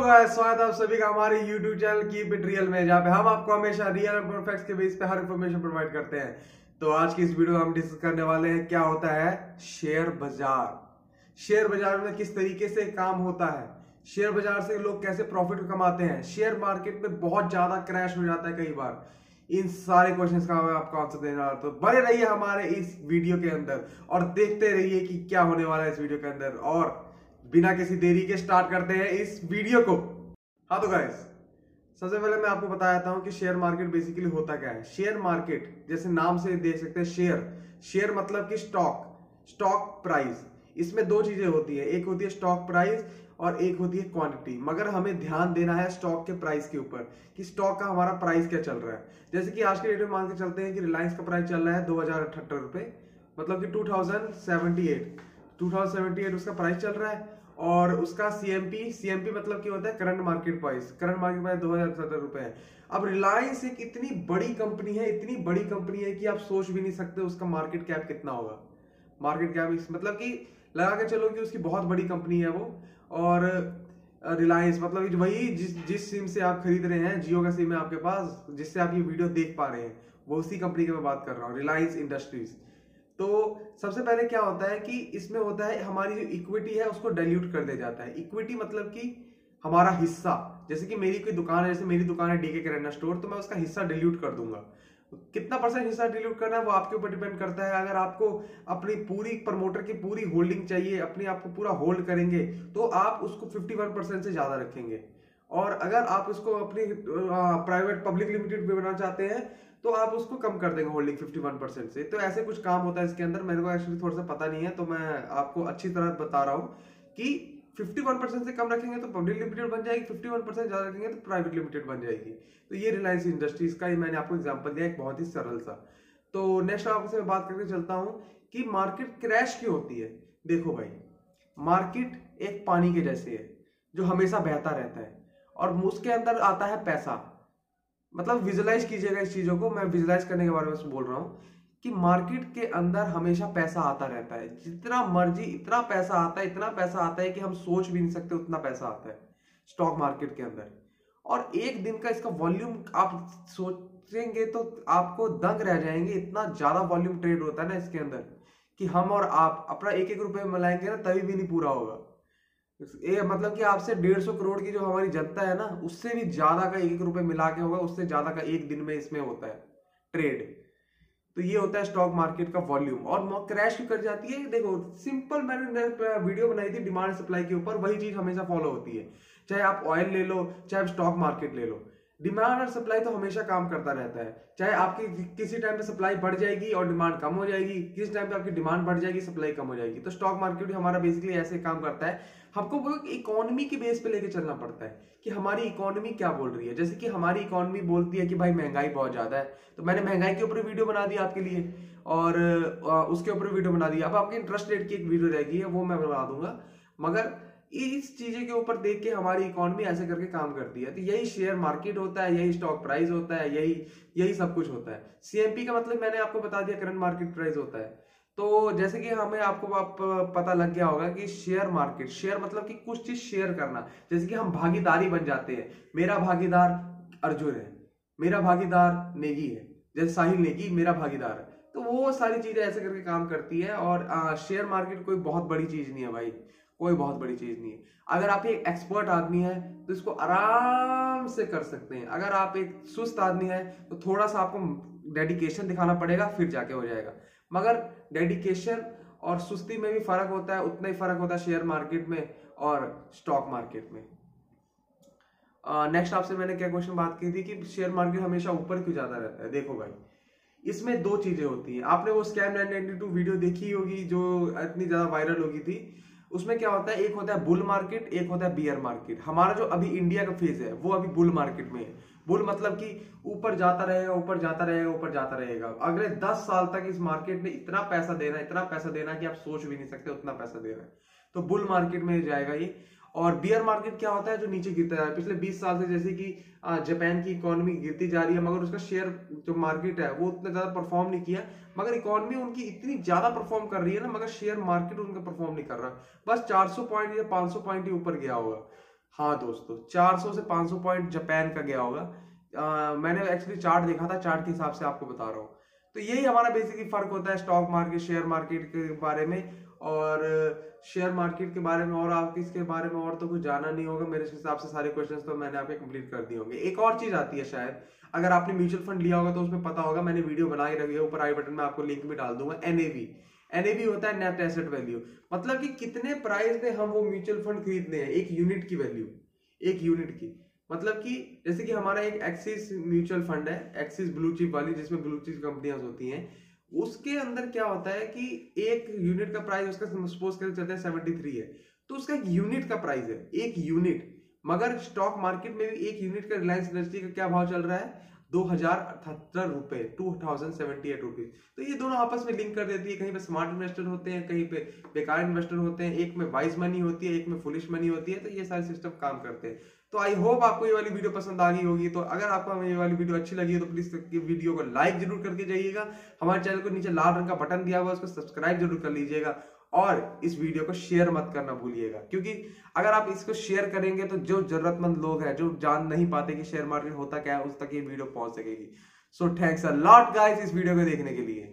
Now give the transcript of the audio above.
Guys स्वागत आप सभी का हमारे YouTube channel keep it real में, जहाँ पे हम आपको हमेशा रियल एंड परफेक्ट के बेस पे हर इन्फॉर्मेशन प्रोवाइड करते हैं। तो आज की इस वीडियो में हम डिस्कस करने वाले हैं, क्या होता है? शेयर बाज़ार। शेयर बाज़ार में किस तरीके से काम होता है? शेयर बाज़ार से लोग कैसे प्रॉफिट कमाते हैं? शेयर मार्केट में बहुत ज़्यादा क्रैश हो जाता है कई बार। इन सारे क्वेश्चंस का मैं आपको आंसर देने वाला तो बने रहिए हमारे इस वीडियो के अंदर और देखते रहिए कि क्या होने वाला है इस वीडियो के अंदर। और बिना किसी देरी के स्टार्ट करते हैं इस वीडियो को। हाँ तो गाइस सबसे पहले मैं आपको बताता हूँ कि शेयर मार्केट बेसिकली होता क्या है। शेयर मार्केट जैसे नाम से देख सकते हैं शेयर शेयर मतलब कि स्टॉक स्टॉक प्राइस इसमें दो चीज़ें होती है, एक होती है स्टॉक प्राइस और एक होती है क्वांटिटी मगर हमें ध्यान देना है स्टॉक के प्राइस के ऊपर कि स्टॉक का हमारा प्राइस क्या चल रहा है। जैसे कि आज के डेट में मान के चलते हैं कि रिलायंस का प्राइस चल रहा है दो हज़ार मतलब कि two thousand seventy eight two thousand seventy eight उसका प्राइस चल रहा है और उसका सीएमपी सीएमपी मतलब क्या होता है? Current market price current market price दो हज़ार सत्तर रुपए है। अब रिलायंस एक इतनी बड़ी कंपनी है, इतनी बड़ी कंपनी है कि आप सोच भी नहीं सकते उसका मार्केट कैप कितना होगा। मार्केट कैप मतलब कि लगा के चलो कि उसकी बहुत बड़ी कंपनी है वो। और रिलायंस मतलब वही जिस जिस सिम से आप खरीद रहे हैं, जियो का सिम है आपके पास, जिससे आप ये वीडियो देख पा रहे हैं। वो उसी कंपनी की मैं बात कर रहा हूँ रिलायंस इंडस्ट्रीज़ तो सबसे पहले क्या होता है कि इसमें होता है, हमारी जो इक्विटी है, उसको डाइल्यूट कर दिया जाता है। इक्विटी मतलब कि हमारा हिस्सा। जैसे कि मेरी कोई दुकान है, जैसे मेरी दुकान है डीके किराना स्टोर तो मैं उसका हिस्सा डिल्यूट कर दूँगा। कितना परसेंट हिस्सा डिल्यूट करना है, वो आपके ऊपर डिपेंड करता है। अगर आपको अपनी पूरी प्रमोटर की पूरी होल्डिंग चाहिए, अपनी आपको पूरा होल्ड करेंगे तो आप उसको 51 परसेंट से ज़्यादा रखेंगे। और अगर आप उसको अपनी प्राइवेट पब्लिक लिमिटेड में बनाना चाहते हैं तो आप उसको कम कर देंगे होल्डिंग 51 परसेंट से। तो ऐसे कुछ काम होता है इसके अंदर, मेरे को एक्चुअली थोड़ा सा पता नहीं है तो मैं आपको अच्छी तरह बता रहा हूँ कि 51 परसेंट से कम रखेंगे तो पब्लिक लिमिटेड बन जाएगी 51 परसेंट ज़्यादा रखेंगे तो प्राइवेट लिमिटेड बन जाएगी। तो ये रिलायंस इंडस्ट्रीज़ का ही मैंने आपको एग्ज़ाम्पल दिया, एक बहुत ही सरल सा। तो नेक्स्ट आपसे मैं बात करके चलता हूँ कि मार्केट क्रैश क्यों होती है? देखो भाई मार्केट एक पानी के जैसे है, जो हमेशा बहता रहता है। और उसके अंदर आता है पैसा। मतलब विजुलाइज कीजिएगा इस चीज़ों को, मैं विजुलाइज करने के बारे में बोल रहा हूँ कि मार्केट के अंदर हमेशा पैसा आता रहता है। जितना मर्ज़ी इतना पैसा आता है, इतना पैसा आता है कि हम सोच भी नहीं सकते उतना पैसा आता है स्टॉक मार्केट के अंदर। और एक दिन का इसका वॉल्यूम आप सोचेंगे तो आपको दंग रह जाएँगे, इतना ज़्यादा वॉल्यूम ट्रेड होता है ना इसके अंदर कि हम और आप अपना एक एक रुपए मिलाएँगे ना, तभी भी नहीं पूरा होगा। ये मतलब कि आपसे डेढ़ सौ करोड़ की जो हमारी जनता है ना, उससे भी ज़्यादा का एक एक रुपए मिला के होगा, उससे ज़्यादा का एक दिन में इसमें होता है ट्रेड तो ये होता है स्टॉक मार्केट का वॉल्यूम और क्रैश भी कर जाती है। देखो सिंपल मैंने वीडियो बनाई थी डिमांड सप्लाई के ऊपर, वही चीज़ हमेशा फॉलो होती है। चाहे आप ऑयल ले लो, चाहे आप स्टॉक मार्केट ले लो। डिमांड और सप्लाई तो हमेशा काम करता रहता है। चाहे आपकी किसी टाइम पे सप्लाई बढ़ जाएगी और डिमांड कम हो जाएगी, किसी टाइम पे आपकी डिमांड बढ़ जाएगी सप्लाई कम हो जाएगी। तो स्टॉक मार्केट हमारा बेसिकली ऐसे काम करता है। हमको इकोनॉमी के बेस पे लेके चलना पड़ता है कि हमारी इकोनॉमी क्या बोल रही है। जैसे कि हमारी इकोनॉमी बोलती है कि भाई महँगाई बहुत ज़्यादा है। तो मैंने महँगाई के ऊपर वीडियो बना दी आपके लिए। और उसके ऊपर वीडियो बना दी। अब आपके इंटरेस्ट रेट की एक वीडियो रहेगी, वो मैं बना दूँगा। मगर इस चीज़ें के ऊपर देख के हमारी इकोनॉमी ऐसे करके काम करती है। तो यही शेयर मार्केट होता है, यही स्टॉक प्राइस होता है, यही यही सब कुछ होता है। सीएमपी का मतलब मैंने आपको बता दिया करंट मार्केट प्राइस होता है। तो जैसे कि हमें आपको आप, पता लग गया होगा कि शेयर मार्केट शेयर मतलब कि कुछ चीज़ शेयर करना। जैसे कि हम भागीदारी बन जाते हैं। मेरा भागीदार अर्जुन है, मेरा भागीदार नेगी है, जैसे साहिल नेगी मेरा भागीदार है। तो वो सारी चीज़ें ऐसे करके काम करती है और शेयर मार्केट कोई बहुत बड़ी चीज़ नहीं है भाई। कोई बहुत बड़ी चीज़ नहीं है। अगर आप एक एक्सपर्ट आदमी है तो इसको आराम से कर सकते हैं। अगर आप एक सुस्त आदमी है तो थोड़ा सा आपको डेडिकेशन दिखाना पड़ेगा फिर जाके हो जाएगा। मगर डेडिकेशन और सुस्ती में भी फ़र्क होता है उतना ही फ़र्क होता है शेयर मार्केट में और स्टॉक मार्केट में। नेक्स्ट uh, आपसे मैंने क्या क्वेश्चन बात की थी कि शेयर मार्केट हमेशा ऊपर क्यों ज़्यादा रहता है? देखो भाई इसमें दो चीज़ें होती हैं। आपने वो स्कैम 992 वीडियो देखी होगी जो इतनी ज़्यादा वायरल होगी थी। उसमें क्या होता है, एक होता है बुल मार्केट एक होता है बियर मार्केट हमारा जो अभी इंडिया का फ़ेज़ है, वो अभी बुल मार्केट में है। बुल मतलब कि ऊपर जाता रहेगा, ऊपर जाता रहेगा, ऊपर जाता रहेगा। अगले दस साल तक इस मार्केट में इतना पैसा देना इतना पैसा देना कि आप सोच भी नहीं सकते, उतना पैसा देना है। तो बुल मार्केट में जाएगा ये। और बियर मार्केट क्या होता है जो नीचे गिरता है? पिछले 20 साल से जैसे कि जापान की इकोनॉमी गिरती जा रही है, मगर उसका शेयर जो मार्केट है, वो उतना ज़्यादा परफॉर्म नहीं किया। मगर इकोनॉमी उनकी इतनी ज़्यादा परफॉर्म कर रही है ना, मगर शेयर मार्केट उनका परफॉर्म नहीं कर रहा। बस 400 पॉइंट या 500 पॉइंट ही ऊपर गया होगा। हाँ दोस्तों 400 से 500 पॉइंट जापान का गया होगा। मैंने एक्चुअली चार्ट देखा था चार्ट के हिसाब से आपको बता रहा हूँ। तो यही हमारा बेसिकली फ़र्क होता है स्टॉक मार्केट शेयर मार्केट के बारे में। और शेयर मार्केट के बारे में और आप इसके बारे में और तो कुछ जाना नहीं होगा। मेरे हिसाब से सारे क्वेश्चंस तो मैंने आपके कंप्लीट कर दिए होंगे। एक और चीज़ आती है शायद। अगर आपने म्यूचुअल फंड लिया होगा तो उसमें पता होगा, मैंने वीडियो बना के रखी है। ऊपर आई बटन में आपको लिंक भी डाल दूँगा। एनएवी एनएवी होता है नेट एसेट वैल्यू मतलब कि कितने प्राइस में हम वो म्यूचुअल फंड खरीदने हैं? एक यूनिट की वैल्यू एक यूनिट की। मतलब कि जैसे कि हमारा एक एक्सिस म्यूचुअल फंड है। एक्सिस ब्लू चिप वाली, जिसमें ब्लू चिप कंपनियाँ होती हैं। उसके अंदर क्या होता है कि एक यूनिट का प्राइस उसका सपोज़ करके चलते हैं सेवेंटी थ्री है तो उसका एक यूनिट का प्राइस है, एक यूनिट मगर स्टॉक मार्केट में भी एक यूनिट का रिलायंस इंडस्ट्री का क्या भाव चल रहा है? दो हज़ार अठहत्तर रुपए two thousand seventy eight rupees तो ये दोनों आपस में लिंक कर देती है। कहीं पे स्मार्ट इन्वेस्टर होते हैं, कहीं पे बेकार इन्वेस्टर होते हैं। एक में वाइज मनी होती है, एक में फुलिश मनी होती है। तो ये सारे सिस्टम काम करते हैं। तो आई होप आपको ये वाली वीडियो पसंद आ गई होगी। तो अगर आपको ये वाली वीडियो अच्छी लगी है तो प्लीज़ वीडियो को लाइक ज़रूर करके जाइएगा। हमारे चैनल को नीचे लाल रंग का बटन दिया हुआ है, उसको सब्सक्राइब ज़रूर कर लीजिएगा। और इस वीडियो को शेयर मत करना भूलिएगा, क्योंकि अगर आप इसको शेयर करेंगे तो जो जरूरतमंद लोग हैं, जो जान नहीं पाते कि शेयर मार्केट होता क्या है, उस तक ये वीडियो पहुँच सकेगी। So thanks a lot guys इस वीडियो को देखने के लिए।